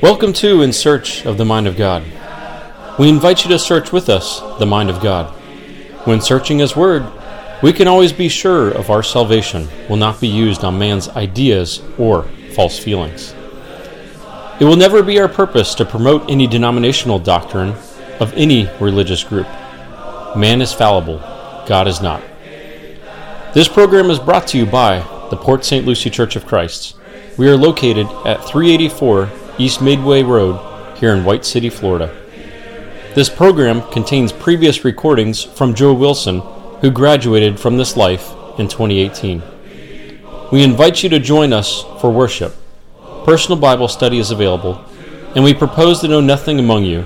Welcome to In Search of the Mind of God. We invite you to search with us the mind of God. When searching His Word, we can always be sure of our salvation will not be used on man's ideas or false feelings. It will never be our purpose to promote any denominational doctrine of any religious group. Man is fallible, God is not. This program is brought to you by the Port St. Lucie Church of Christ. We are located at 384 East Midway Road here in White City, Florida. This program contains previous recordings from Joe Wilson, who graduated from this life in 2018. We invite you to join us for worship. Personal Bible study is available, and we propose to know nothing among you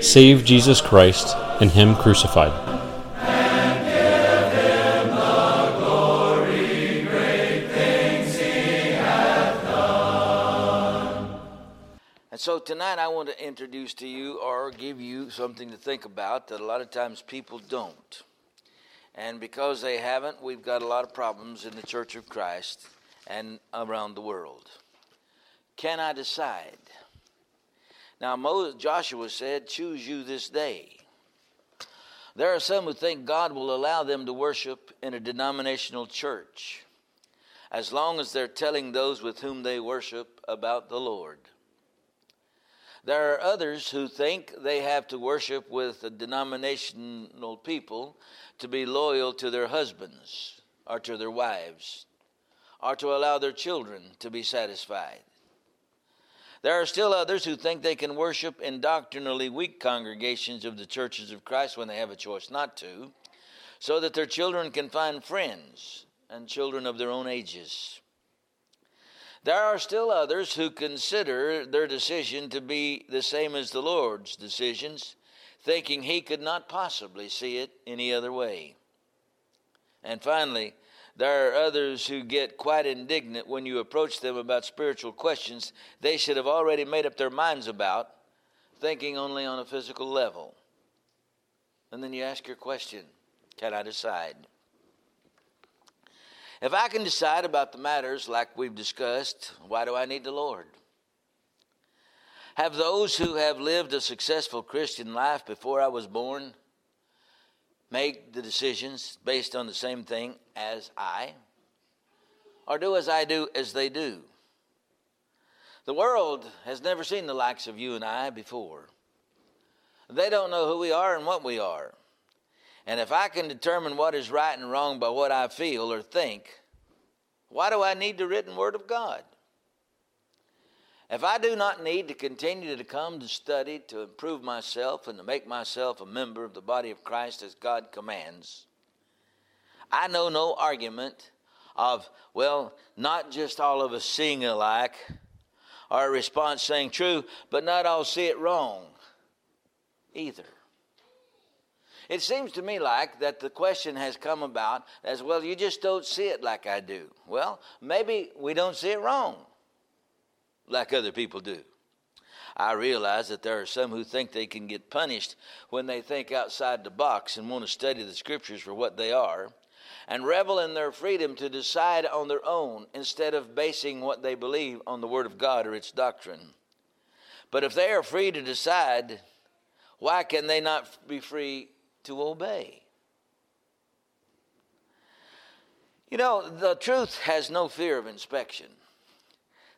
save Jesus Christ and Him crucified. So tonight I want to introduce to you or give you something to think about that a lot of times people don't. And because they haven't, we've got a lot of problems in the Church of Christ and around the world. Can I decide? Now, Moses, Joshua said, Choose you this day. There are some who think God will allow them to worship in a denominational church as long as they're telling those with whom they worship about the Lord. There are others who think they have to worship with a denominational people to be loyal to their husbands or to their wives or to allow their children to be satisfied. There are still others who think they can worship in doctrinally weak congregations of the churches of Christ when they have a choice not to, so that their children can find friends and children of their own ages. There are still others who consider their decision to be the same as the Lord's decisions, thinking he could not possibly see it any other way. And finally, there are others who get quite indignant when you approach them about spiritual questions they should have already made up their minds about, thinking only on a physical level. And then you ask your question Can I decide? If I can decide about the matters like we've discussed, why do I need the Lord? Have those who have lived a successful Christian life before I was born made the decisions based on the same thing as I? Or do as I do as they do? The world has never seen the likes of you and I before. They don't know who we are and what we are. And if I can determine what is right and wrong by what I feel or think, why do I need the written word of God? If I do not need to continue to come to study to improve myself and to make myself a member of the body of Christ as God commands, I know no argument of, well, not just all of us seeing alike, or a response saying true, but not all see it wrong either. It seems to me like that the question has come about as well, you just don't see it like I do. Well, maybe we don't see it wrong like other people do. I realize that there are some who think they can get punished when they think outside the box and want to study the scriptures for what they are and revel in their freedom to decide on their own instead of basing what they believe on the Word of God or its doctrine. But if they are free to decide, why can they not be free to obey. You know, the truth has no fear of inspection.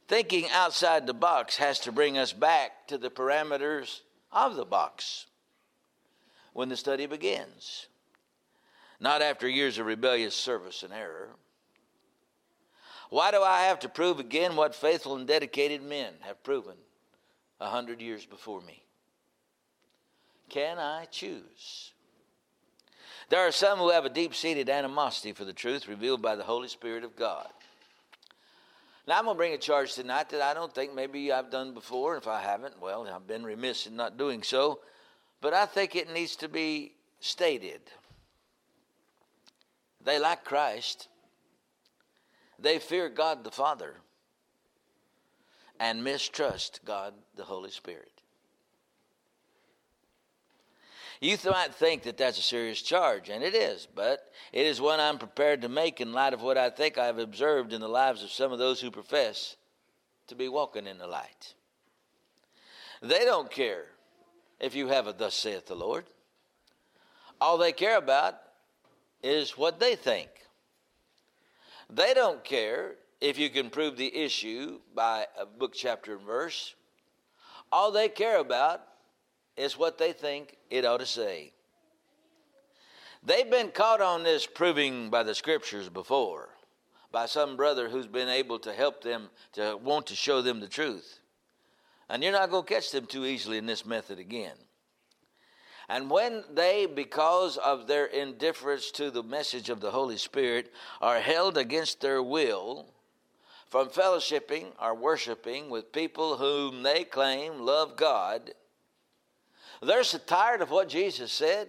Thinking outside the box has to bring us back to the parameters of the box when the study begins, not after years of rebellious service and error. Why do I have to prove again what faithful and dedicated men have proven a hundred years before me? Can I choose? There are some who have a deep seated animosity for the truth revealed by the Holy Spirit of God. Now, I'm going to bring a charge tonight that I don't think maybe I've done before. If I haven't, well, I've been remiss in not doing so. But I think it needs to be stated. They like Christ, they fear God the Father, and mistrust God the Holy Spirit. You might think that that's a serious charge, and it is, but it is one I'm prepared to make in light of what I think I've observed in the lives of some of those who profess to be walking in the light. They don't care if you have a thus saith the Lord. All they care about is what they think. They don't care if you can prove the issue by a book, chapter, and verse. All they care about is what they think it ought to say. They've been caught on this proving by the scriptures before, by some brother who's been able to help them to want to show them the truth. And you're not going to catch them too easily in this method again. And when they, because of their indifference to the message of the Holy Spirit, are held against their will from fellowshipping or worshiping with people whom they claim love God, they're so tired of what Jesus said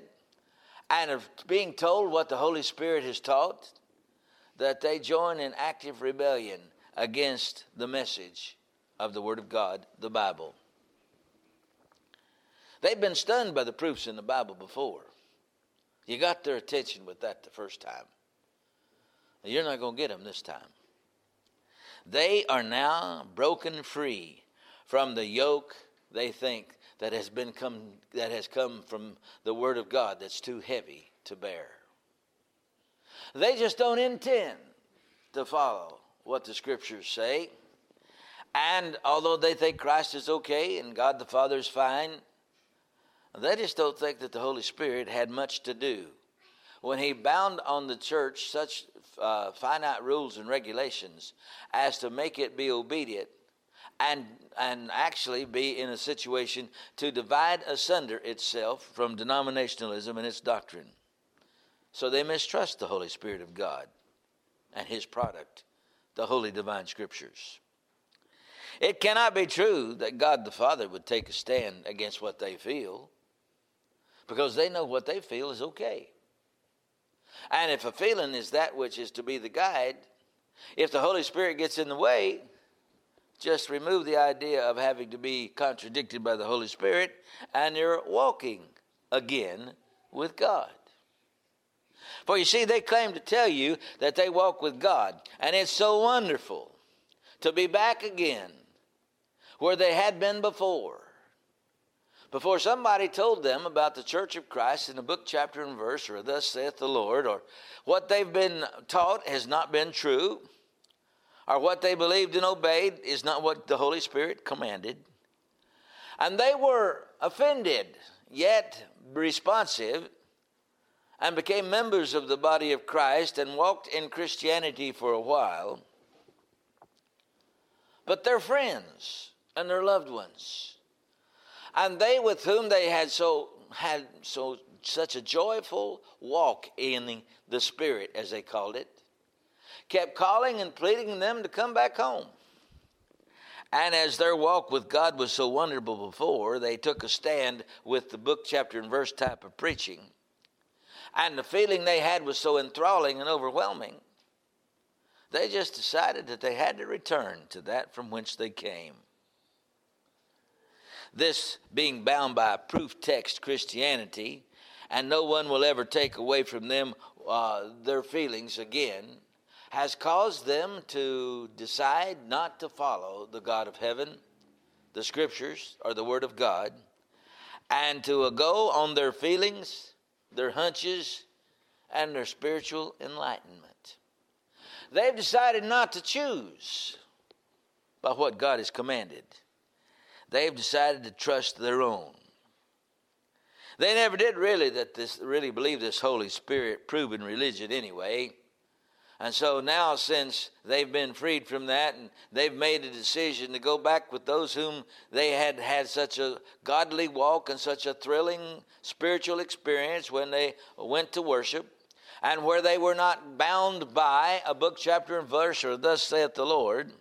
and of being told what the Holy Spirit has taught that they join in active rebellion against the message of the Word of God, the Bible. They've been stunned by the proofs in the Bible before. You got their attention with that the first time. You're not going to get them this time. They are now broken free from the yoke they think that has been come that has come from the word of God that's too heavy to bear. They just don't intend to follow what the scriptures say. And although they think Christ is okay and God the Father is fine, they just don't think that the Holy Spirit had much to do. When he bound on the church such uh, finite rules and regulations as to make it be obedient and, and actually be in a situation to divide asunder itself from denominationalism and its doctrine. So they mistrust the Holy Spirit of God and his product, the Holy Divine Scriptures. It cannot be true that God the Father would take a stand against what they feel because they know what they feel is okay. And if a feeling is that which is to be the guide, if the Holy Spirit gets in the way, just remove the idea of having to be contradicted by the Holy Spirit, and you're walking again with God. For you see, they claim to tell you that they walk with God, and it's so wonderful to be back again where they had been before before somebody told them about the church of Christ in a book, chapter, and verse, or thus saith the Lord, or what they've been taught has not been true, or what they believed and obeyed is not what the Holy Spirit commanded. And they were offended, yet responsive, and became members of the body of Christ and walked in Christianity for a while. But their friends and their loved ones, and they with whom they had so had so such a joyful walk in the spirit as they called it kept calling and pleading them to come back home and as their walk with God was so wonderful before, they took a stand with the book, chapter, and verse type of preaching. And the feeling they had was so enthralling and overwhelming, they just decided that they had to return to that from whence they came. This being bound by proof text Christianity, and no one will ever take away from them uh, their feelings again, has caused them to decide not to follow the God of heaven, the scriptures, or the Word of God, and to uh, go on their feelings, their hunches, and their spiritual enlightenment. They've decided not to choose by what God has commanded they've decided to trust their own. They never did really that this really believe this Holy Spirit proven religion anyway. And so now, since they've been freed from that and they've made a decision to go back with those whom they had had such a godly walk and such a thrilling spiritual experience when they went to worship, and where they were not bound by a book, chapter, and verse, or thus saith the Lord,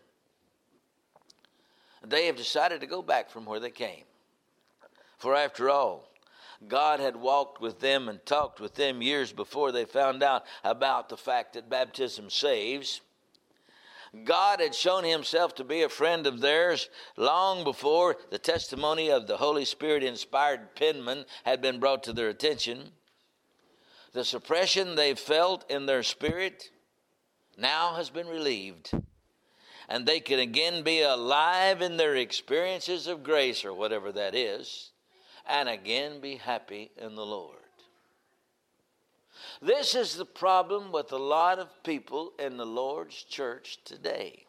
they have decided to go back from where they came. For after all, God had walked with them and talked with them years before they found out about the fact that baptism saves. God had shown himself to be a friend of theirs long before the testimony of the Holy Spirit inspired penman had been brought to their attention. The suppression they felt in their spirit now has been relieved and they can again be alive in their experiences of grace or whatever that is, and again be happy in the Lord. This is the problem with a lot of people in the Lord's church today.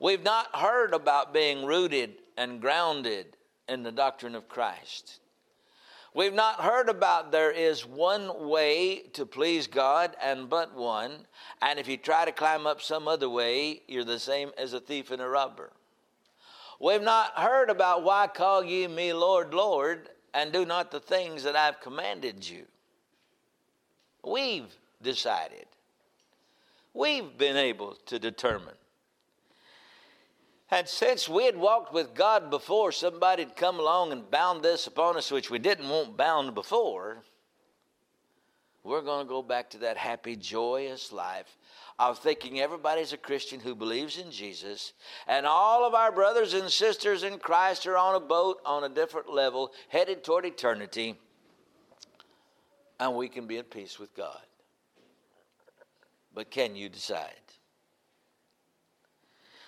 We've not heard about being rooted and grounded in the doctrine of Christ. We've not heard about there is one way to please God and but one, and if you try to climb up some other way, you're the same as a thief and a robber. We've not heard about why call ye me Lord, Lord, and do not the things that I've commanded you. We've decided. We've been able to determine and since we had walked with God before, somebody had come along and bound this upon us, which we didn't want bound before. We're going to go back to that happy, joyous life of thinking everybody's a Christian who believes in Jesus, and all of our brothers and sisters in Christ are on a boat on a different level, headed toward eternity, and we can be at peace with God. But can you decide?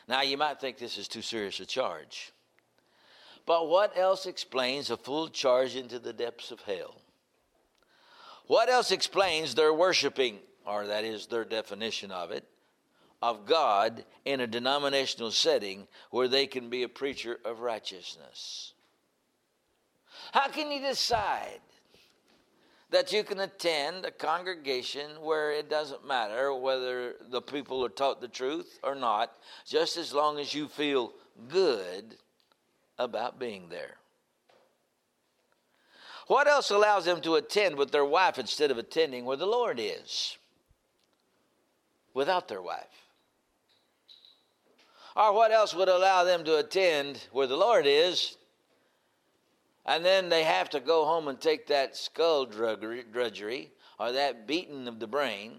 Now, you might think this is too serious a charge. But what else explains a full charge into the depths of hell? What else explains their worshiping, or that is their definition of it, of God in a denominational setting where they can be a preacher of righteousness? How can you decide that you can attend a congregation where it doesn't matter whether the people are taught the truth or not, just as long as you feel good about being there. What else allows them to attend with their wife instead of attending where the Lord is? Without their wife. Or what else would allow them to attend where the Lord is and then they have to go home and take that skull drudgery or that beating of the brain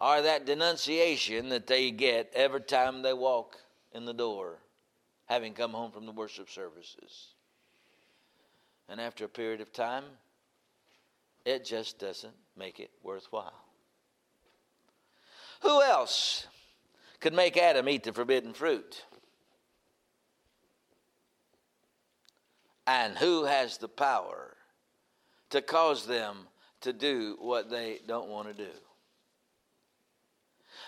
or that denunciation that they get every time they walk in the door, having come home from the worship services. And after a period of time, it just doesn't make it worthwhile. Who else could make Adam eat the forbidden fruit? and who has the power to cause them to do what they don't want to do.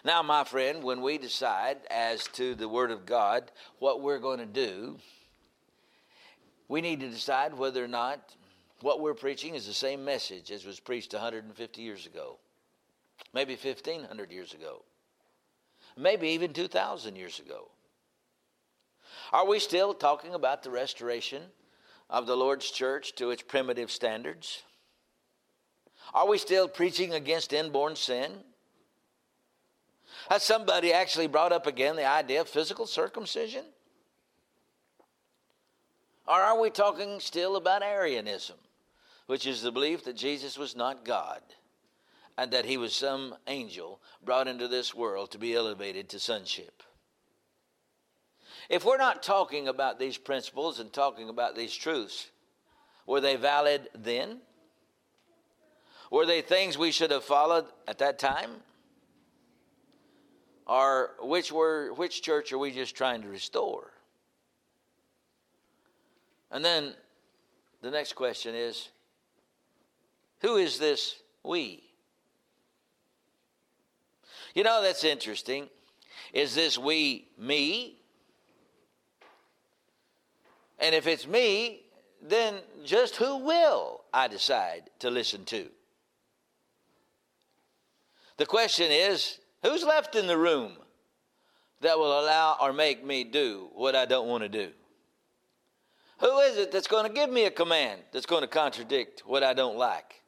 Now, my friend, when we decide as to the Word of God what we're going to do, we need to decide whether or not what we're preaching is the same message as was preached 150 years ago, maybe 1,500 years ago, maybe even 2,000 years ago. Are we still talking about the restoration of the Lord's church to its primitive standards? Are we still preaching against inborn sin? Has somebody actually brought up again the idea of physical circumcision? Or are we talking still about Arianism, which is the belief that Jesus was not God and that he was some angel brought into this world to be elevated to sonship? If we're not talking about these principles and talking about these truths, were they valid then? Were they things we should have followed at that time? Or which were which church are we just trying to restore? And then the next question is who is this we? You know, that's interesting. Is this we me? And if it's me, then just who will I decide to listen to? The question is who's left in the room that will allow or make me do what I don't want to do? Who is it that's going to give me a command that's going to contradict what I don't like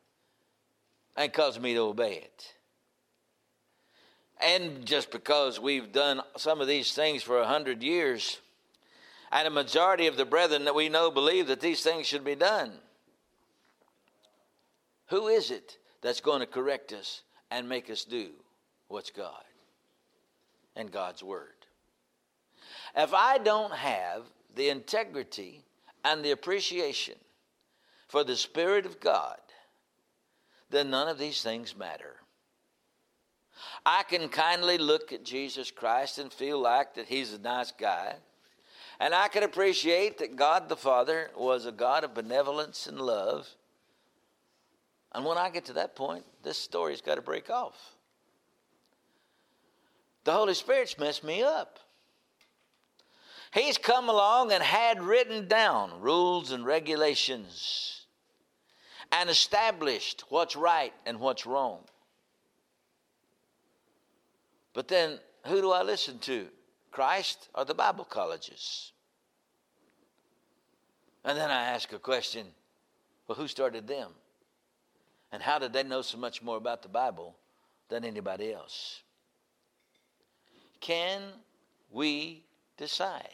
and cause me to obey it? And just because we've done some of these things for a hundred years, and a majority of the brethren that we know believe that these things should be done. Who is it that's going to correct us and make us do what's God and God's Word? If I don't have the integrity and the appreciation for the Spirit of God, then none of these things matter. I can kindly look at Jesus Christ and feel like that he's a nice guy. And I can appreciate that God the Father was a God of benevolence and love. And when I get to that point, this story's got to break off. The Holy Spirit's messed me up. He's come along and had written down rules and regulations and established what's right and what's wrong. But then, who do I listen to? Christ or the Bible colleges? And then I ask a question well, who started them? And how did they know so much more about the Bible than anybody else? Can we decide?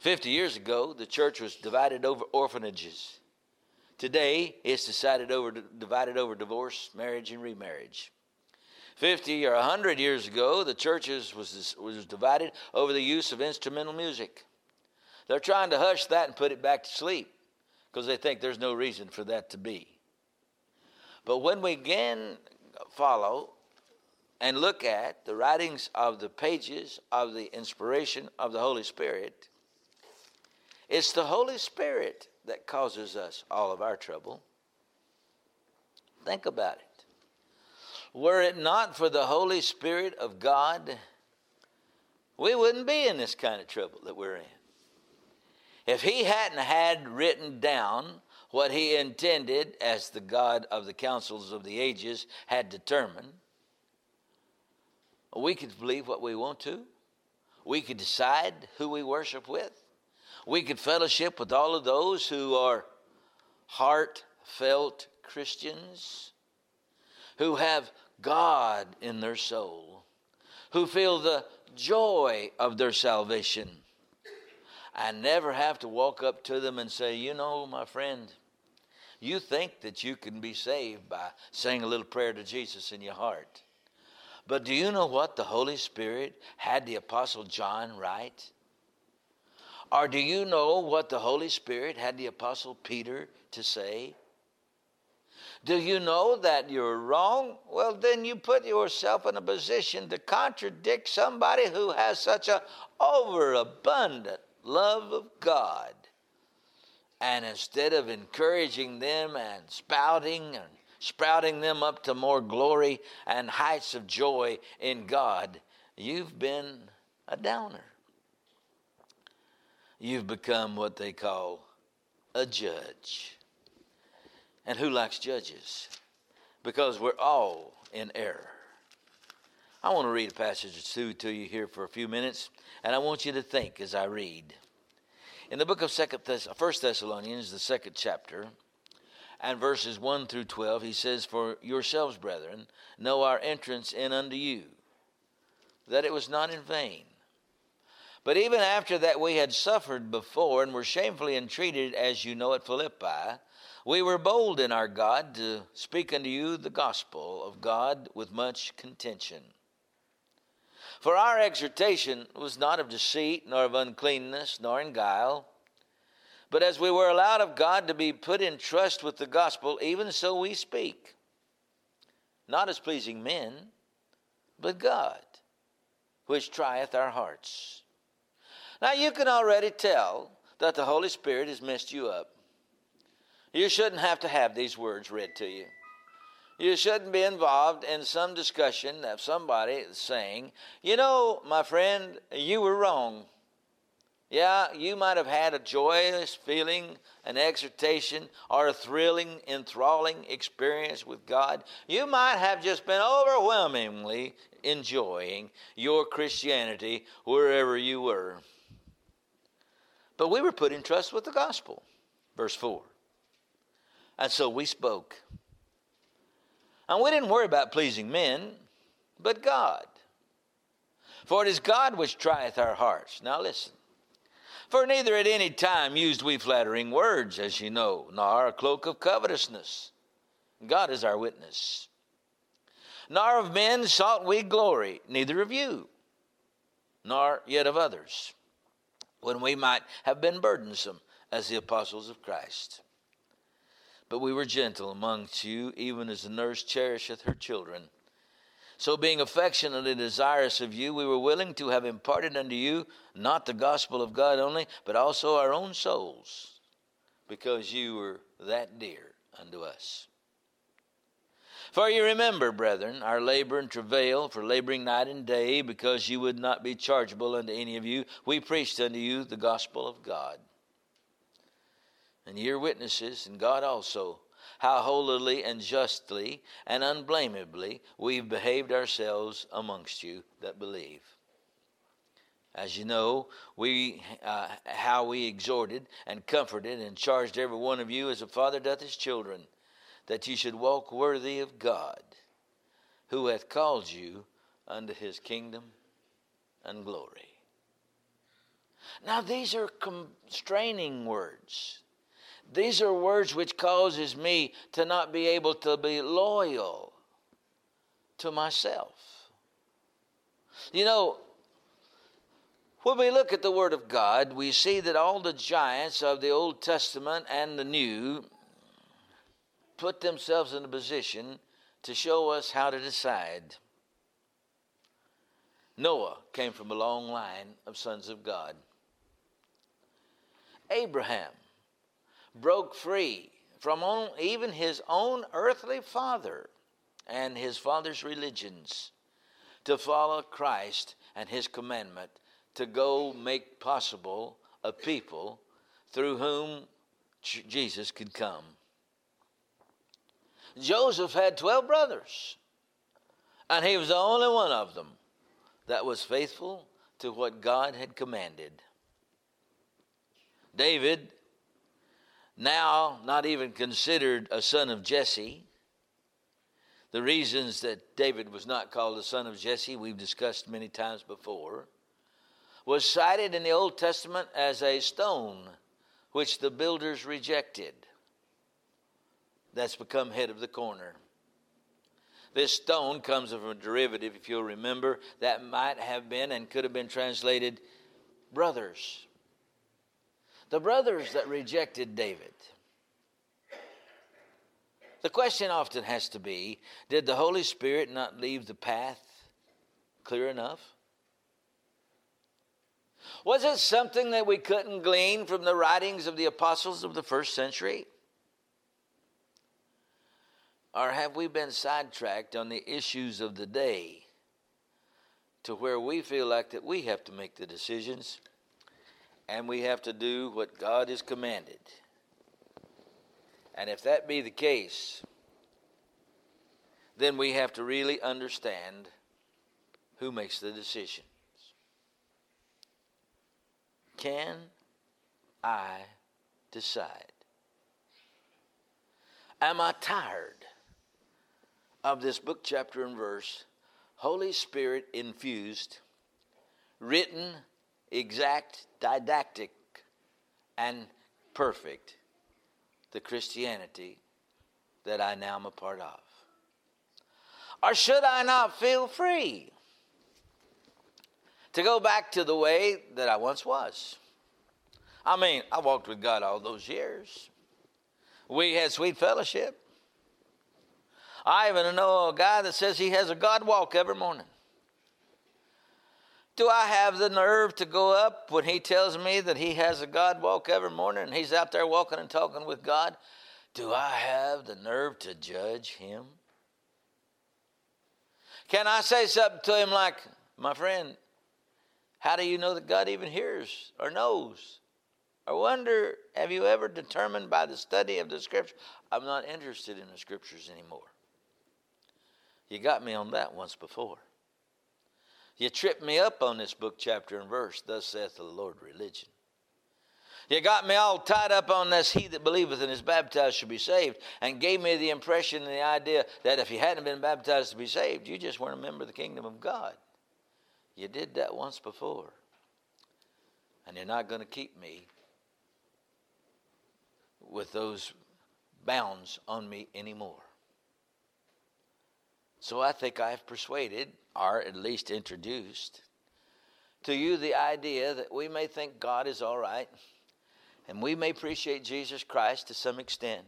50 years ago, the church was divided over orphanages. Today, it's decided over, divided over divorce, marriage, and remarriage. 50 or 100 years ago, the churches was, was divided over the use of instrumental music. They're trying to hush that and put it back to sleep because they think there's no reason for that to be. But when we again follow and look at the writings of the pages of the inspiration of the Holy Spirit, it's the Holy Spirit that causes us all of our trouble. Think about it. Were it not for the Holy Spirit of God, we wouldn't be in this kind of trouble that we're in. If He hadn't had written down what He intended as the God of the councils of the ages had determined, we could believe what we want to. We could decide who we worship with. We could fellowship with all of those who are heartfelt Christians, who have God in their soul, who feel the joy of their salvation. I never have to walk up to them and say, You know, my friend, you think that you can be saved by saying a little prayer to Jesus in your heart. But do you know what the Holy Spirit had the Apostle John write? Or do you know what the Holy Spirit had the Apostle Peter to say? Do you know that you're wrong? Well, then you put yourself in a position to contradict somebody who has such a overabundant love of God. And instead of encouraging them and spouting and sprouting them up to more glory and heights of joy in God, you've been a downer. You've become what they call a judge. And who likes judges? Because we're all in error. I want to read a passage or two to you here for a few minutes, and I want you to think as I read. In the book of Second First Thessalonians, the second chapter, and verses 1 through 12, he says, For yourselves, brethren, know our entrance in unto you, that it was not in vain. But even after that we had suffered before and were shamefully entreated, as you know at Philippi, we were bold in our God to speak unto you the gospel of God with much contention. For our exhortation was not of deceit, nor of uncleanness, nor in guile. But as we were allowed of God to be put in trust with the gospel, even so we speak. Not as pleasing men, but God, which trieth our hearts. Now you can already tell that the Holy Spirit has messed you up. You shouldn't have to have these words read to you. You shouldn't be involved in some discussion of somebody saying, you know, my friend, you were wrong. Yeah, you might have had a joyous feeling, an exhortation, or a thrilling, enthralling experience with God. You might have just been overwhelmingly enjoying your Christianity wherever you were. But we were put in trust with the gospel. Verse 4. And so we spoke. And we didn't worry about pleasing men, but God. For it is God which trieth our hearts. Now listen. For neither at any time used we flattering words, as you know, nor a cloak of covetousness. God is our witness. Nor of men sought we glory, neither of you, nor yet of others, when we might have been burdensome as the apostles of Christ. But we were gentle amongst you, even as a nurse cherisheth her children, So, being affectionately desirous of you, we were willing to have imparted unto you not the gospel of God only, but also our own souls, because you were that dear unto us. For you remember, brethren, our labor and travail for laboring night and day, because you would not be chargeable unto any of you. We preached unto you the gospel of God. And ye are witnesses, and God also, how holily and justly and unblameably we've behaved ourselves amongst you that believe. As you know, we uh, how we exhorted and comforted and charged every one of you as a father doth his children, that ye should walk worthy of God, who hath called you unto his kingdom and glory. Now these are constraining words. These are words which causes me to not be able to be loyal to myself. You know, when we look at the Word of God, we see that all the giants of the Old Testament and the New put themselves in a position to show us how to decide. Noah came from a long line of sons of God. Abraham broke free from even his own earthly father and his father's religions to follow Christ and his commandment to go make possible a people through whom Jesus could come. Joseph had 12 brothers, and he was the only one of them that was faithful to what God had commanded. David now not even considered a son of Jesse. The reasons that David was not called the son of Jesse, we've discussed many times before, was cited in the Old Testament as a stone which the builders rejected. That's become head of the corner. This stone comes from a derivative, if you'll remember, that might have been and could have been translated brothers the brothers that rejected David. The question often has to be did the Holy Spirit not leave the path clear enough? Was it something that we couldn't glean from the writings of the apostles of the first century? Or have we been sidetracked on the issues of the day to where we feel like that we have to make the decisions? And we have to do what God has commanded. And if that be the case, then we have to really understand who makes the decisions. Can I decide? Am I tired of this book, chapter, and verse, Holy Spirit infused, written, exact, didactic, and perfect the Christianity that I now am a part of? Or should I not feel free to go back to the way that I once was? I mean, I walked with God all those years. We had sweet fellowship. I even know a guy that says he has a God walk every morning. Do I have the nerve to go up when he tells me that he has a God walk every morning and he's out there walking and talking with God? Do I have the nerve to judge him? Can I say something to him like, my friend, how do you know that God even hears or knows? I wonder, have you ever determined by the study of the scripture? I'm not interested in the scriptures anymore. You got me on that once before. You tripped me up on this book, chapter, and verse, thus saith the Lord religion. You got me all tied up on this, he that believeth and is baptized shall be saved, and gave me the impression and the idea that if you hadn't been baptized to be saved, you just weren't a member of the kingdom of God. You did that once before, and you're not going to keep me with those bounds on me anymore. So I think I've persuaded are at least introduced to you the idea that we may think God is all right and we may appreciate Jesus Christ to some extent,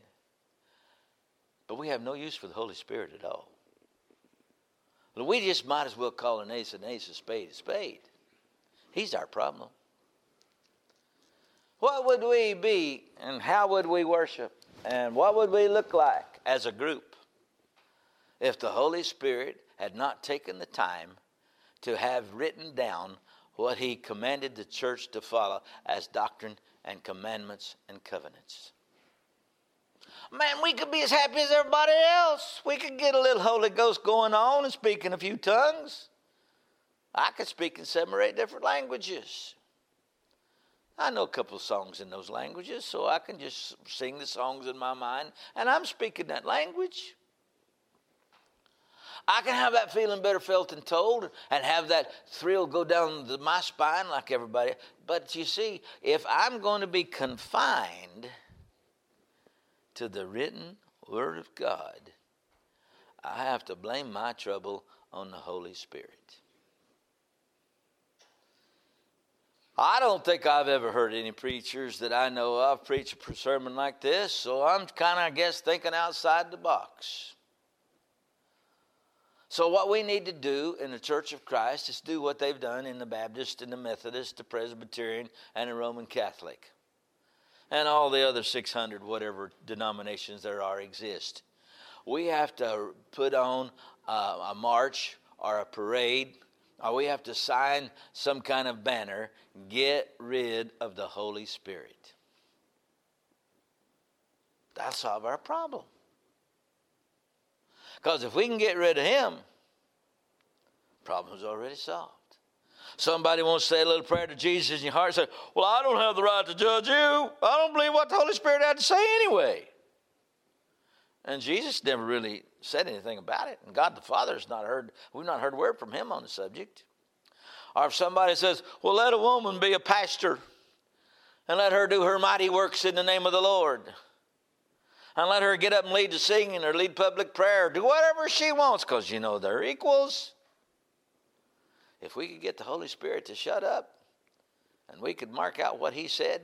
but we have no use for the Holy Spirit at all. Well, we just might as well call an ace an ace, a spade a spade. He's our problem. What would we be and how would we worship and what would we look like as a group if the Holy Spirit had not taken the time to have written down what he commanded the church to follow as doctrine and commandments and covenants? Man, we could be as happy as everybody else. We could get a little Holy Ghost going on and speak in a few tongues. I could speak in seven or eight different languages. I know a couple of songs in those languages, so I can just sing the songs in my mind, and I'm speaking that language. I can have that feeling better felt and told and have that thrill go down the, my spine like everybody. But you see, if I'm going to be confined to the written Word of God, I have to blame my trouble on the Holy Spirit. I don't think I've ever heard any preachers that I know of preach a sermon like this, so I'm kind of, I guess, thinking outside the box. So, what we need to do in the Church of Christ is do what they've done in the Baptist and the Methodist, the Presbyterian, and the Roman Catholic and all the other 600 whatever denominations there are exist. We have to put on uh, a march or a parade, or we have to sign some kind of banner get rid of the Holy Spirit. That'll solve our problem. Because if we can get rid of Him, problem's already solved. Somebody wants to say a little prayer to Jesus in your heart and say, Well, I don't have the right to judge you. I don't believe what the Holy Spirit had to say anyway. And Jesus never really said anything about it. And God the Father has not heard, we've not heard a word from him on the subject. Or if somebody says, Well, let a woman be a pastor and let her do her mighty works in the name of the Lord. And let her get up and lead the singing or lead public prayer, do whatever she wants, because you know they're equals. If we could get the Holy Spirit to shut up and we could mark out what He said,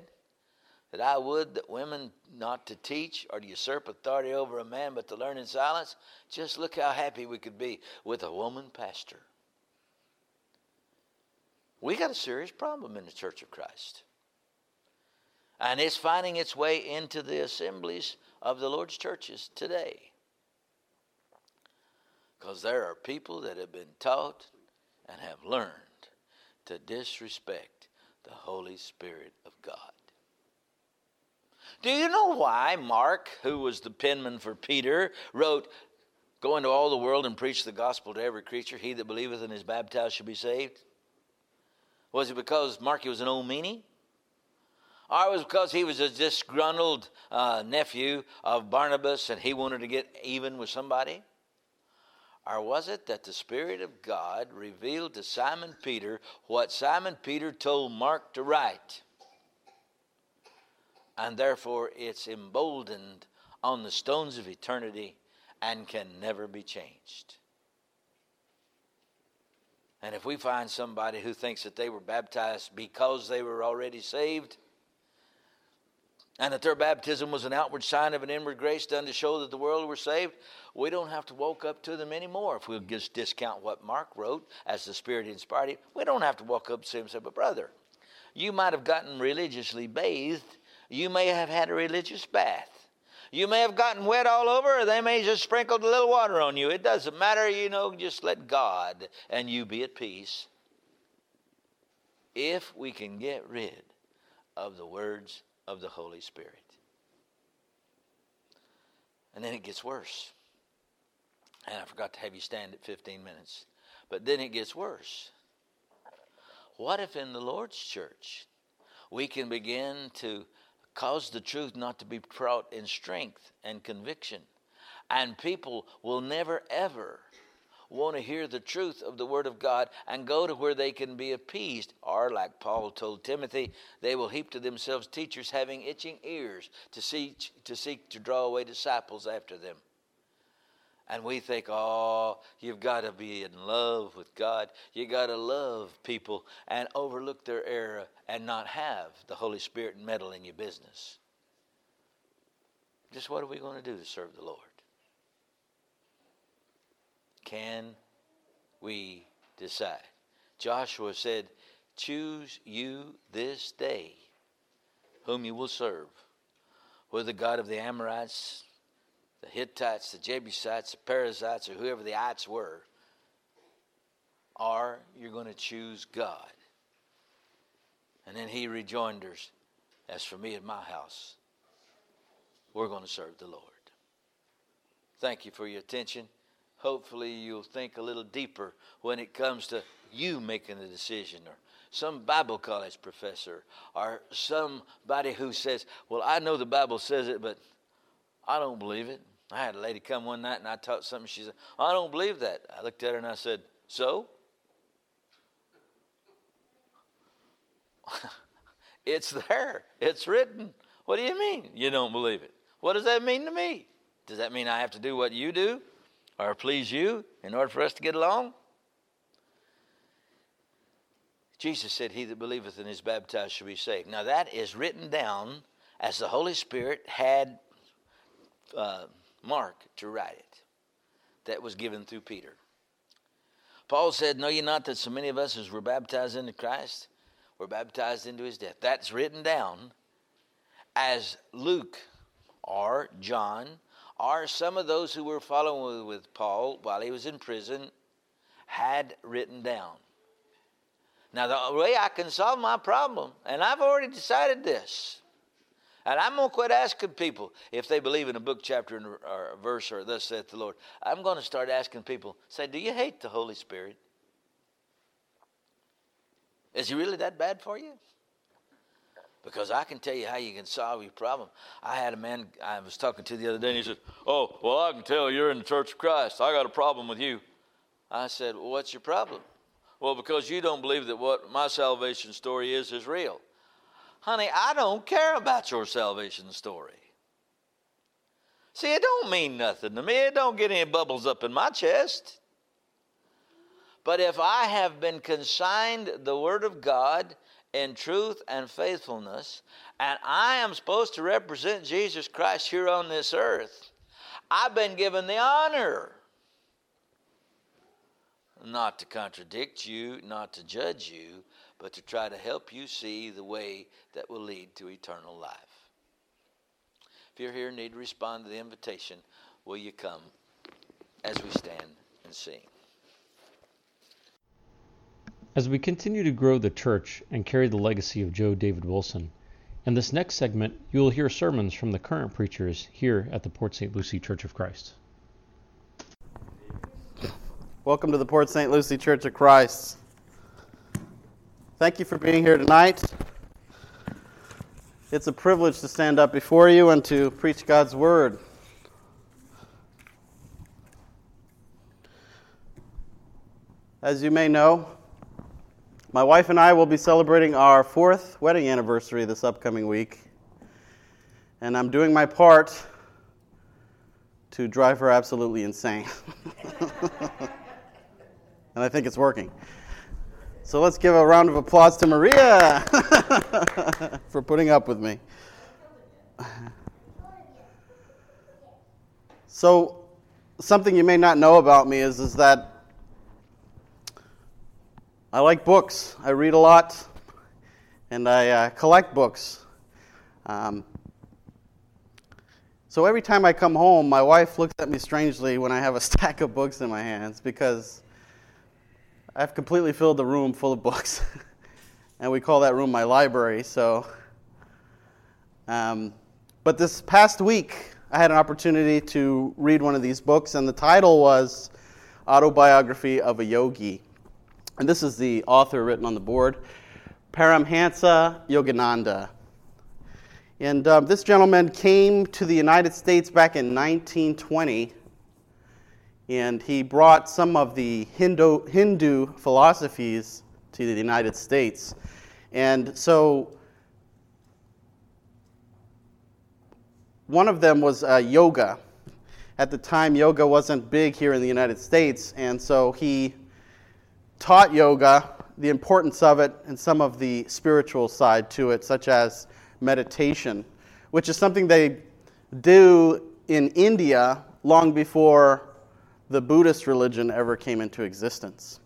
that I would that women not to teach or to usurp authority over a man, but to learn in silence, just look how happy we could be with a woman pastor. We got a serious problem in the Church of Christ. And it's finding its way into the assemblies of the Lord's churches today. Because there are people that have been taught and have learned to disrespect the Holy Spirit of God. Do you know why Mark, who was the penman for Peter, wrote, Go into all the world and preach the gospel to every creature. He that believeth and is baptized shall be saved? Was it because Mark was an old meanie? Or was because he was a disgruntled uh, nephew of Barnabas and he wanted to get even with somebody? Or was it that the Spirit of God revealed to Simon Peter what Simon Peter told Mark to write? And therefore it's emboldened on the stones of eternity and can never be changed. And if we find somebody who thinks that they were baptized because they were already saved, and that their baptism was an outward sign of an inward grace done to show that the world were saved, we don't have to walk up to them anymore if we'll just discount what Mark wrote as the Spirit inspired him. We don't have to walk up to him and say, But brother, you might have gotten religiously bathed. You may have had a religious bath. You may have gotten wet all over, or they may just sprinkled a little water on you. It doesn't matter, you know, just let God and you be at peace. If we can get rid of the words of the Holy Spirit. And then it gets worse. And I forgot to have you stand at 15 minutes. But then it gets worse. What if in the Lord's church we can begin to cause the truth not to be brought in strength and conviction? And people will never, ever want to hear the truth of the Word of God and go to where they can be appeased. Or, like Paul told Timothy, they will heap to themselves teachers having itching ears to seek to, seek to draw away disciples after them. And we think, oh, you've got to be in love with God. You got to love people and overlook their error and not have the Holy Spirit meddle in your business. Just what are we going to do to serve the Lord? Can we decide. Joshua said, Choose you this day whom you will serve, whether the God of the Amorites, the Hittites, the Jebusites, the Perizzites, or whoever the ites were, or you're going to choose God. And then he rejoined us, As for me and my house, we're going to serve the Lord. Thank you for your attention. Hopefully, you'll think a little deeper when it comes to you making a decision or some Bible college professor or somebody who says, Well, I know the Bible says it, but I don't believe it. I had a lady come one night and I taught something. She said, I don't believe that. I looked at her and I said, So? it's there, it's written. What do you mean you don't believe it? What does that mean to me? Does that mean I have to do what you do or please you in order for us to get along? Jesus said, He that believeth and is baptized shall be saved. Now, that is written down as the Holy Spirit had uh, Mark to write it. That was given through Peter. Paul said, Know ye not that so many of us as were baptized into Christ were baptized into his death? That's written down as Luke or John or some of those who were following with Paul while he was in prison had written down. Now, the way I can solve my problem, and I've already decided this, and I'm going to quit asking people if they believe in a book, chapter, or verse, or thus saith the Lord. I'm going to start asking people, say, Do you hate the Holy Spirit? Is he really that bad for you? Because I can tell you how you can solve your problem. I had a man I was talking to the other day, and he said, Oh, well, I can tell you're in the Church of Christ. I got a problem with you. I said, Well, what's your problem? Well, because you don't believe that what my salvation story is is real. Honey, I don't care about your salvation story. See, it don't mean nothing to me. It don't get any bubbles up in my chest. But if I have been consigned the Word of God in truth and faithfulness, and I am supposed to represent Jesus Christ here on this earth, I've been given the honor not to contradict you, not to judge you, but to try to help you see the way that will lead to eternal life. If you're here and need to respond to the invitation, will you come as we stand and sing? As we continue to grow the church and carry the legacy of Joe David Wilson, in this next segment, you will hear sermons from the current preachers here at the Port St. Lucie Church of Christ. Welcome to the Port St. Lucie Church of Christ. Thank you for being here tonight. It's a privilege to stand up before you and to preach God's Word. As you may know, my wife and I will be celebrating our fourth wedding anniversary this upcoming week. And I'm doing my part to drive her absolutely insane. and I think it's working. So let's give a round of applause to Maria for putting up with me. So, something you may not know about me is, is that I like books. I read a lot, and I uh, collect books. Um, so every time I come home, my wife looks at me strangely when I have a stack of books in my hands because I've completely filled the room full of books, and we call that room my library. So, um, but this past week, I had an opportunity to read one of these books, and the title was Autobiography of a Yogi. And this is the author written on the board Paramhansa Yogananda. And um, this gentleman came to the United States back in 1920 and he brought some of the Hindu, Hindu philosophies to the United States. And so one of them was uh, yoga. At the time, yoga wasn't big here in the United States, and so he taught yoga, the importance of it, and some of the spiritual side to it, such as meditation, which is something they do in India long before the Buddhist religion ever came into existence.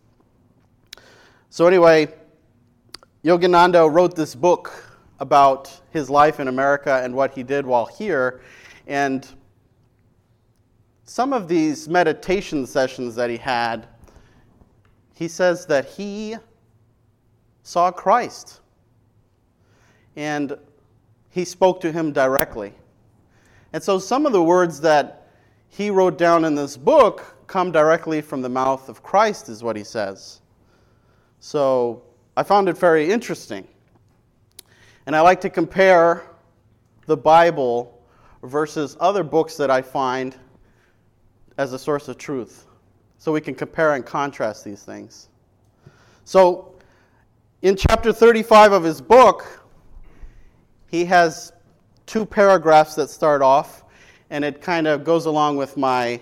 So, anyway, Yogananda wrote this book about his life in America and what he did while here. And some of these meditation sessions that he had, he says that he saw Christ. And he spoke to him directly. And so some of the words that he wrote down in this book come directly from the mouth of Christ, is what he says. So I found it very interesting. And I like to compare the Bible versus other books that I find as a source of truth. So we can compare and contrast these things. So in chapter 35 of his book, he has two paragraphs that start off, and it kind of goes along with my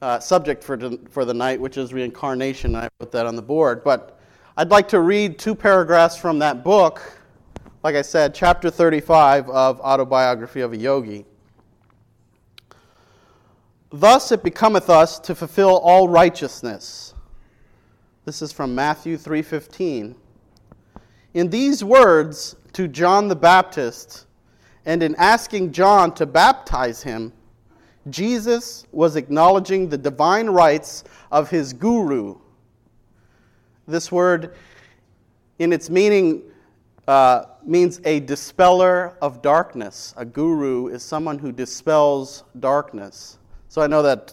uh, subject for, for the night, which is reincarnation. I put that on the board. But I'd like to read two paragraphs from that book. Like I said, chapter 35 of Autobiography of a Yogi. Thus it becometh us to fulfill all righteousness. This is from Matthew 3:15. In these words to John the Baptist, and in asking John to baptize him, Jesus was acknowledging the divine rights of his guru. This word, in its meaning, uh, means a dispeller of darkness. A guru is someone who dispels darkness. So I know that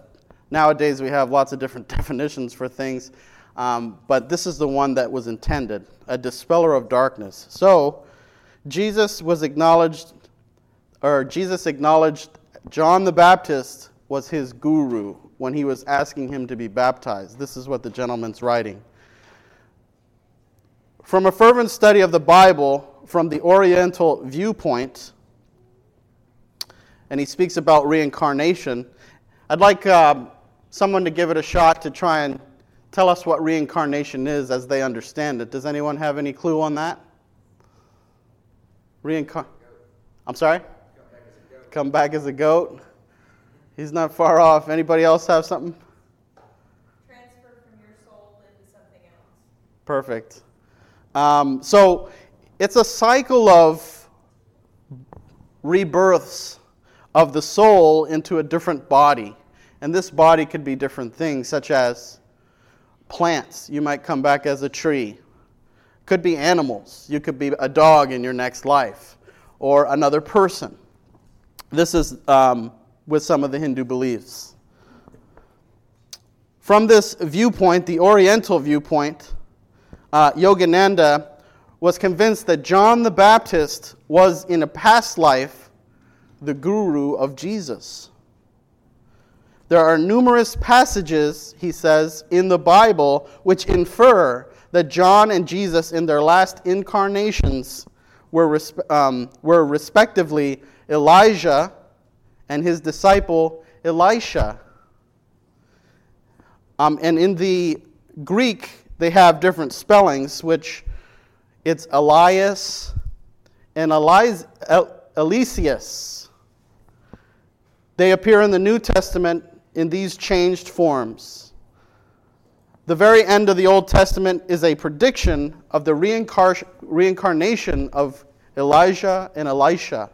nowadays we have lots of different definitions for things, um, but this is the one that was intended a dispeller of darkness. So Jesus was acknowledged, or Jesus acknowledged John the Baptist was his guru when he was asking him to be baptized. This is what the gentleman's writing. From a fervent study of the Bible from the Oriental viewpoint, and he speaks about reincarnation, I'd like uh, someone to give it a shot to try and tell us what reincarnation is as they understand it. Does anyone have any clue on that? Reincarnation. I'm sorry? come back as a goat. He's not far off. Anybody else have something? Transfer from your soul into something else. Perfect. Um, so it's a cycle of rebirths of the soul into a different body. And this body could be different things, such as plants. You might come back as a tree. Could be animals. You could be a dog in your next life, or another person. This is um, with some of the Hindu beliefs. From this viewpoint, the Oriental viewpoint, uh, Yogananda was convinced that John the Baptist was in a past life the guru of Jesus. There are numerous passages, he says, in the Bible which infer that John and Jesus, in their last incarnations, were, um, were respectively Elijah and his disciple Elisha. Um, and in the Greek, they have different spellings, which it's Elias and Elias, Eliseus. They appear in the New Testament in these changed forms. The very end of the Old Testament is a prediction of the reincar- reincarnation of Elijah and Elisha.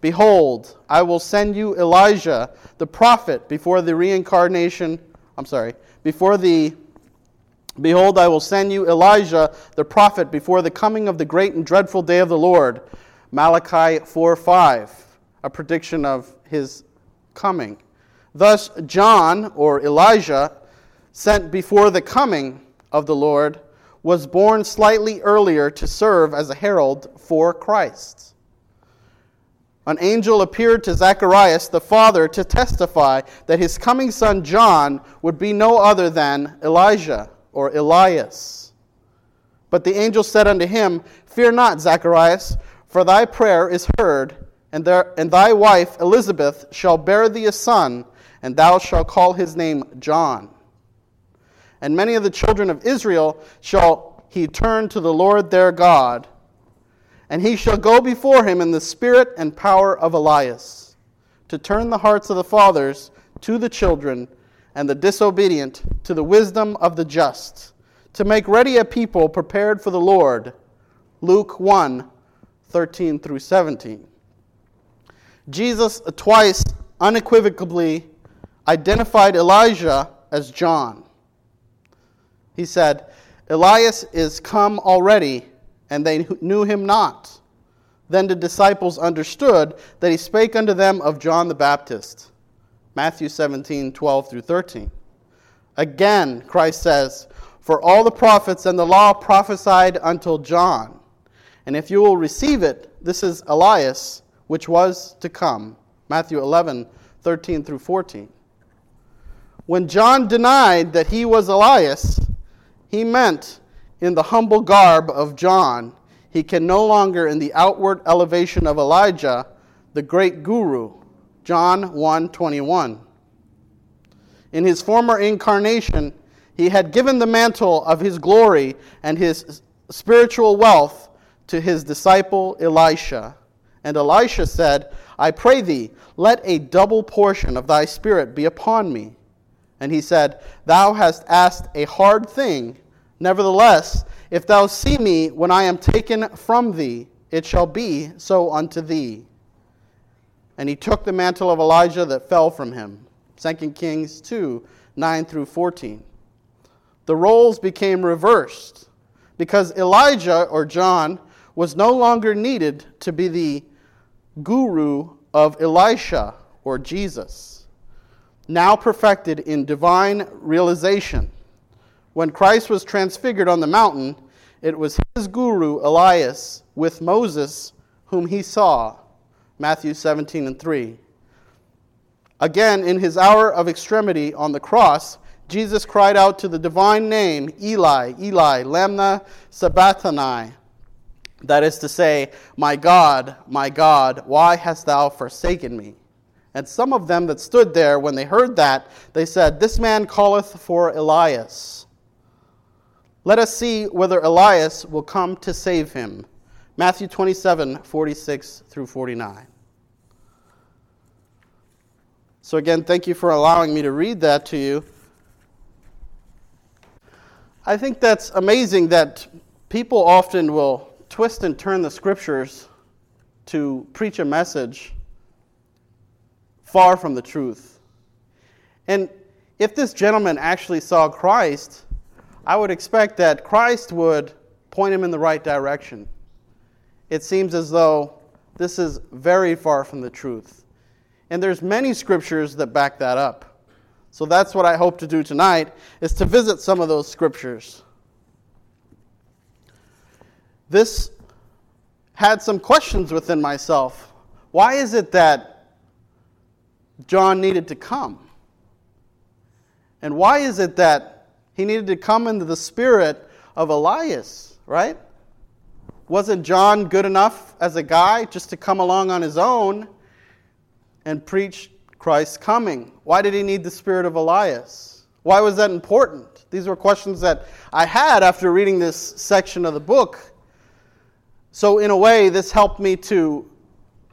Behold, I will send you Elijah, the prophet, before the reincarnation. I'm sorry, before the. Behold, I will send you Elijah, the prophet, before the coming of the great and dreadful day of the Lord. Malachi 4 5, a prediction of his coming. Thus, John, or Elijah, sent before the coming of the Lord, was born slightly earlier to serve as a herald for Christ an angel appeared to Zacharias the father to testify that his coming son John would be no other than Elijah or Elias. But the angel said unto him, Fear not, Zacharias, for thy prayer is heard, and, there, and thy wife Elizabeth shall bear thee a son, and thou shalt call his name John. And many of the children of Israel shall he turn to the Lord their God and he shall go before him in the spirit and power of Elias, to turn the hearts of the fathers to the children, and the disobedient to the wisdom of the just, to make ready a people prepared for the Lord. Luke 1 13 through 17. Jesus twice unequivocally identified Elijah as John. He said, Elias is come already, and they knew him not. Then the disciples understood that he spake unto them of John the Baptist. Matthew 17, 12 through 13. Again, Christ says, For all the prophets and the law prophesied until John. And if you will receive it, this is Elias, which was to come. Matthew 11, 13 through 14. When John denied that he was Elias, he meant in the humble garb of John, he can no longer in the outward elevation of Elijah, the great guru. John 1:21. In his former incarnation, he had given the mantle of his glory and his spiritual wealth to his disciple Elisha. And Elisha said, I pray thee, let a double portion of thy spirit be upon me. And he said, Thou hast asked a hard thing. Nevertheless, if thou see me when I am taken from thee, it shall be so unto thee. And he took the mantle of Elijah that fell from him. 2 Kings 2 9 through 14. The roles became reversed because Elijah, or John, was no longer needed to be the guru of Elisha, or Jesus, now perfected in divine realization. When Christ was transfigured on the mountain, it was his guru, Elias, with Moses, whom he saw. Matthew 17 and 3. Again, in his hour of extremity on the cross, Jesus cried out to the divine name, Eli, Eli, Lama Sabachthani. That is to say, My God, my God, why hast thou forsaken me? And some of them that stood there, when they heard that, they said, This man calleth for Elias. Let us see whether Elias will come to save him. Matthew 27, 46 through 49. So, again, thank you for allowing me to read that to you. I think that's amazing that people often will twist and turn the scriptures to preach a message far from the truth. And if this gentleman actually saw Christ, I would expect that Christ would point him in the right direction. It seems as though this is very far from the truth. And there's many scriptures that back that up. So that's what I hope to do tonight is to visit some of those scriptures. This had some questions within myself. Why is it that John needed to come? And why is it that he needed to come into the spirit of Elias, right? Wasn't John good enough as a guy just to come along on his own and preach Christ's coming? Why did he need the spirit of Elias? Why was that important? These were questions that I had after reading this section of the book. So, in a way, this helped me to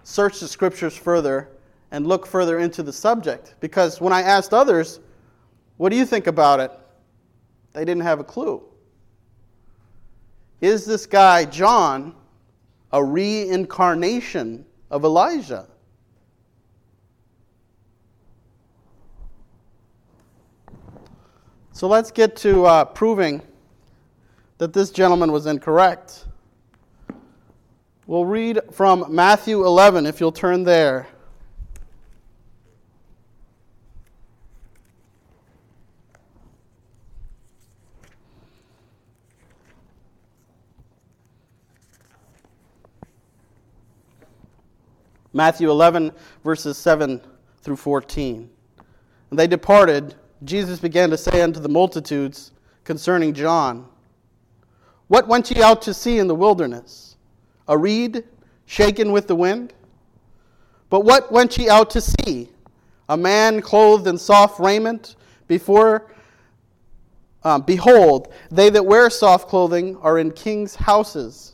search the scriptures further and look further into the subject. Because when I asked others, what do you think about it? They didn't have a clue. Is this guy, John, a reincarnation of Elijah? So let's get to uh, proving that this gentleman was incorrect. We'll read from Matthew 11, if you'll turn there. Matthew 11, verses 7 through 14. And they departed. Jesus began to say unto the multitudes concerning John, What went ye out to see in the wilderness? A reed shaken with the wind? But what went ye out to see? A man clothed in soft raiment? Before, um, behold, they that wear soft clothing are in kings' houses.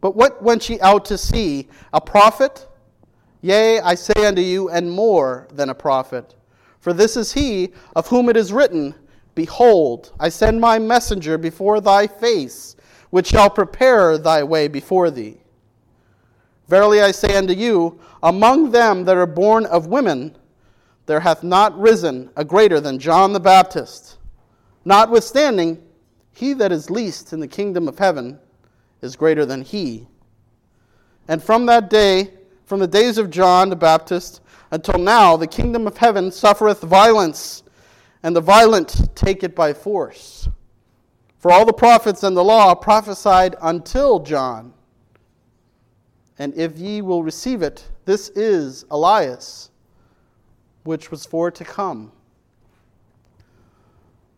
But what went ye out to see? A prophet? Yea, I say unto you, and more than a prophet. For this is he of whom it is written, Behold, I send my messenger before thy face, which shall prepare thy way before thee. Verily I say unto you, among them that are born of women, there hath not risen a greater than John the Baptist. Notwithstanding, he that is least in the kingdom of heaven is greater than he. And from that day, from the days of John the Baptist until now, the kingdom of heaven suffereth violence, and the violent take it by force. For all the prophets and the law prophesied until John. And if ye will receive it, this is Elias, which was for to come.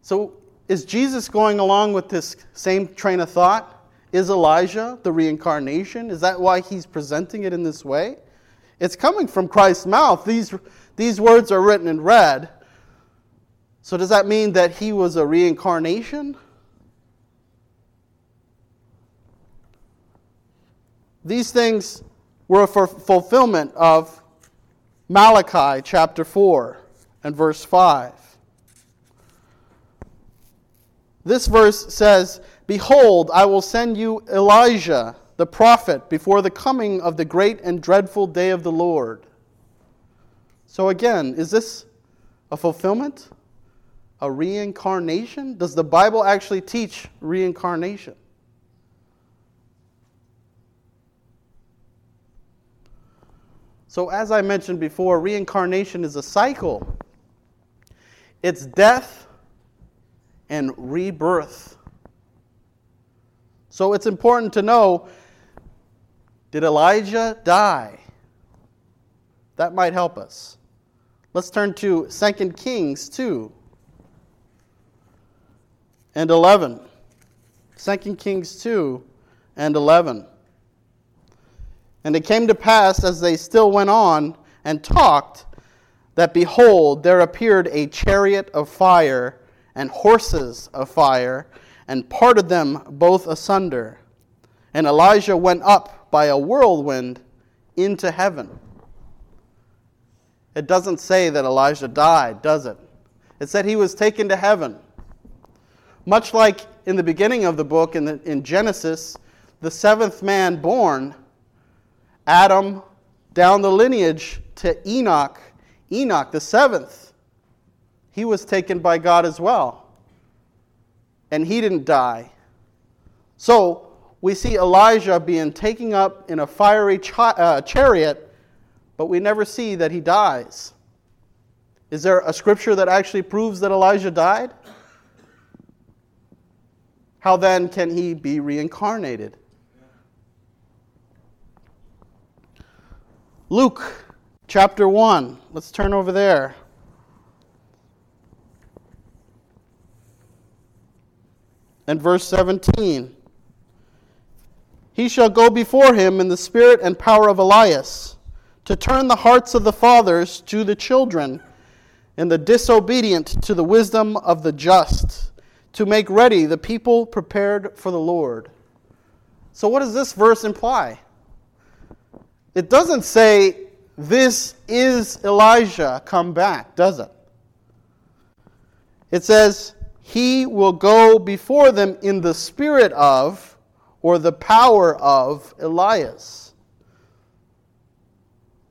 So, is Jesus going along with this same train of thought? Is Elijah the reincarnation? Is that why he's presenting it in this way? It's coming from Christ's mouth. These, these words are written in red. So, does that mean that he was a reincarnation? These things were for fulfillment of Malachi chapter 4 and verse 5. This verse says, Behold, I will send you Elijah, the prophet, before the coming of the great and dreadful day of the Lord. So, again, is this a fulfillment? A reincarnation? Does the Bible actually teach reincarnation? So, as I mentioned before, reincarnation is a cycle. It's death and rebirth. So it's important to know did Elijah die? That might help us. Let's turn to 2 Kings 2 and 11. 2 Kings 2 and 11. And it came to pass as they still went on and talked that behold, there appeared a chariot of fire and horses of fire and parted them both asunder. And Elijah went up by a whirlwind into heaven. It doesn't say that Elijah died, does it? It said he was taken to heaven. Much like in the beginning of the book, in, the, in Genesis, the seventh man born, Adam, down the lineage to Enoch, Enoch, the seventh, he was taken by God as well and he didn't die. So we see Elijah being taken up in a fiery uh, chariot, but we never see that he dies. Is there a scripture that actually proves that Elijah died? How then can he be reincarnated? Luke chapter 1. Let's turn over there. and verse 17. He shall go before him in the spirit and power of Elias, to turn the hearts of the fathers to the children, and the disobedient to the wisdom of the just, to make ready the people prepared for the Lord. So, what does this verse imply? It doesn't say, This is Elijah come back, does it? It says, he will go before them in the spirit of or the power of Elias.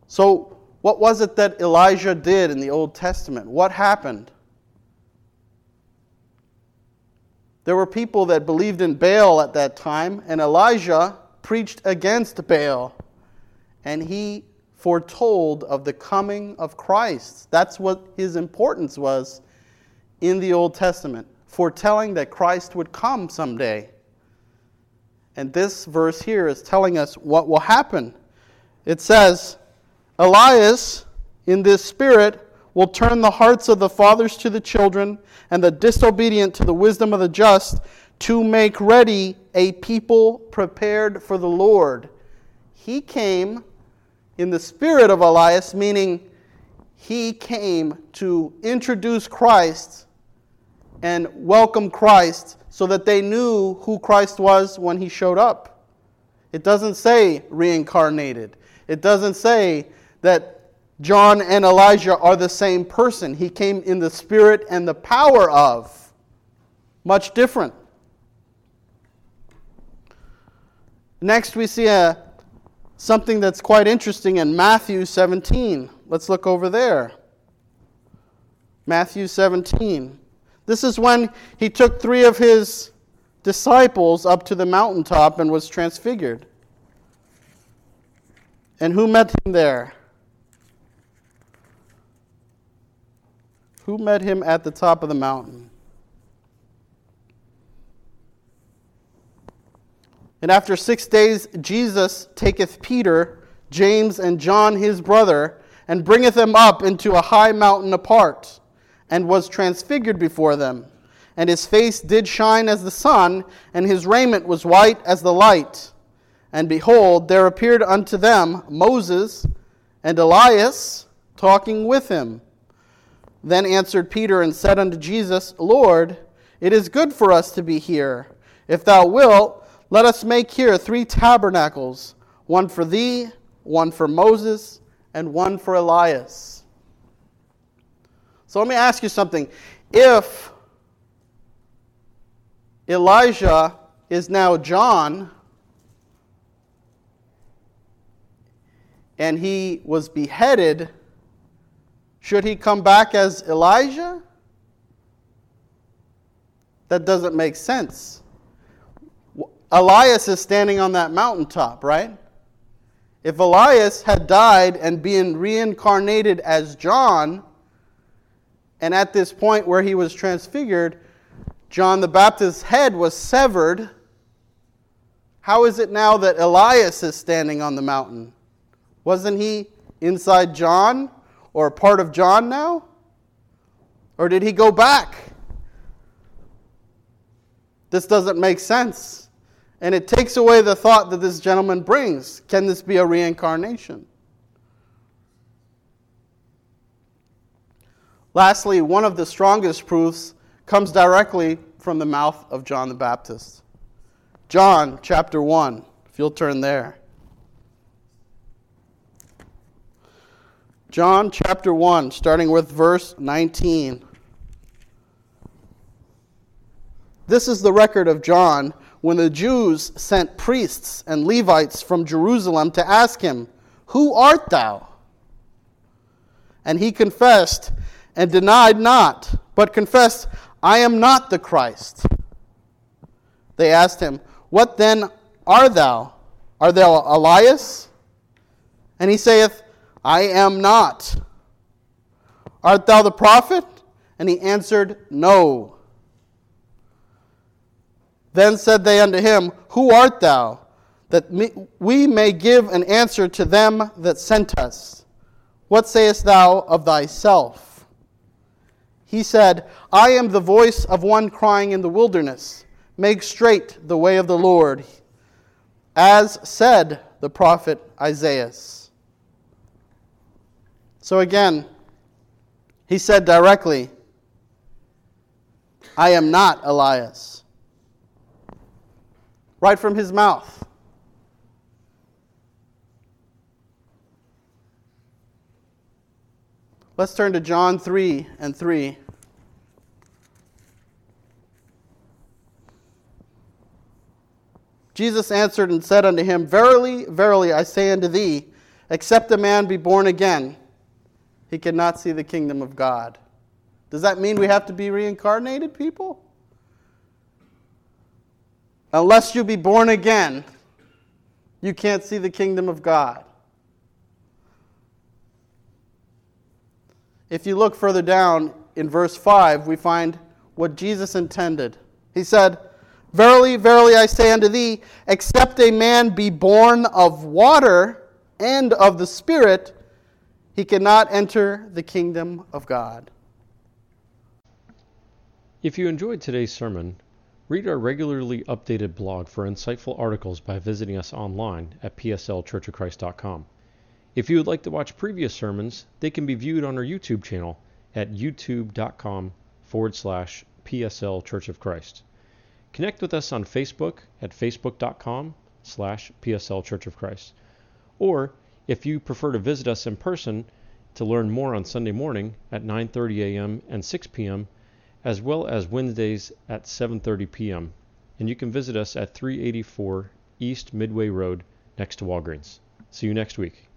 So, what was it that Elijah did in the Old Testament? What happened? There were people that believed in Baal at that time, and Elijah preached against Baal. And he foretold of the coming of Christ. That's what his importance was in the Old Testament, foretelling that Christ would come someday. And this verse here is telling us what will happen. It says, Elias, in this spirit, will turn the hearts of the fathers to the children, and the disobedient to the wisdom of the just, to make ready a people prepared for the Lord. He came in the spirit of Elias, meaning he came to introduce Christ and welcome Christ so that they knew who Christ was when he showed up. It doesn't say reincarnated. It doesn't say that John and Elijah are the same person. He came in the spirit and the power of. Much different. Next, we see a, something that's quite interesting in Matthew 17. Let's look over there. Matthew 17. This is when he took three of his disciples up to the mountaintop and was transfigured. And who met him there? Who met him at the top of the mountain? And after six days, Jesus taketh Peter, James, and John his brother, and bringeth them up into a high mountain apart, and was transfigured before them. And his face did shine as the sun, and his raiment was white as the light. And behold, there appeared unto them Moses and Elias talking with him. Then answered Peter and said unto Jesus, Lord, it is good for us to be here. If thou wilt, let us make here three tabernacles one for thee, one for Moses, and one for Elias. So let me ask you something. If Elijah is now John, and he was beheaded, should he come back as Elijah? That doesn't make sense. Elias is standing on that mountaintop, right? If Elias had died and been reincarnated as John, and at this point where he was transfigured, John the Baptist's head was severed, how is it now that Elias is standing on the mountain? Wasn't he inside John or part of John now? Or did he go back? This doesn't make sense. And it takes away the thought that this gentleman brings. Can this be a reincarnation? Lastly, one of the strongest proofs comes directly from the mouth of John the Baptist. John chapter 1, if you'll turn there. John chapter 1, starting with verse 19. This is the record of John when the Jews sent priests and Levites from Jerusalem to ask him, Who art thou? And he confessed and denied not, but confessed, I am not the Christ. They asked him, What then art thou? Art thou Elias? And he saith, I am not. Art thou the prophet? And he answered, No. Then said they unto him, Who art thou? That we may give an answer to them that sent us. What sayest thou of thyself? He said, I am the voice of one crying in the wilderness, Make straight the way of the Lord, as said the prophet Isaiah. So again, he said directly, I am not Elias right from his mouth. Let's turn to John 3 and 3. Jesus answered and said unto him, Verily, verily, I say unto thee, except a man be born again, he cannot see the kingdom of God. Does that mean we have to be reincarnated, people? Unless you be born again, you can't see the kingdom of God. If you look further down in verse 5, we find what Jesus intended. He said, Verily, verily, I say unto thee, except a man be born of water and of the Spirit, he cannot enter the kingdom of God. If you enjoyed today's sermon, Read our regularly updated blog for insightful articles by visiting us online at pslchurchofchrist.com. If you would like to watch previous sermons, they can be viewed on our YouTube channel at youtube.com forward slash PSL Church of Christ. Connect with us on Facebook at facebook.com slash PSL Church of Christ. Or If you prefer to visit us in person to learn more on Sunday morning at 9:30 a.m. and 6 p.m., as well as Wednesdays at 7:30 p.m., and you can visit us at 384 East Midway Road next to Walgreens. See you next week.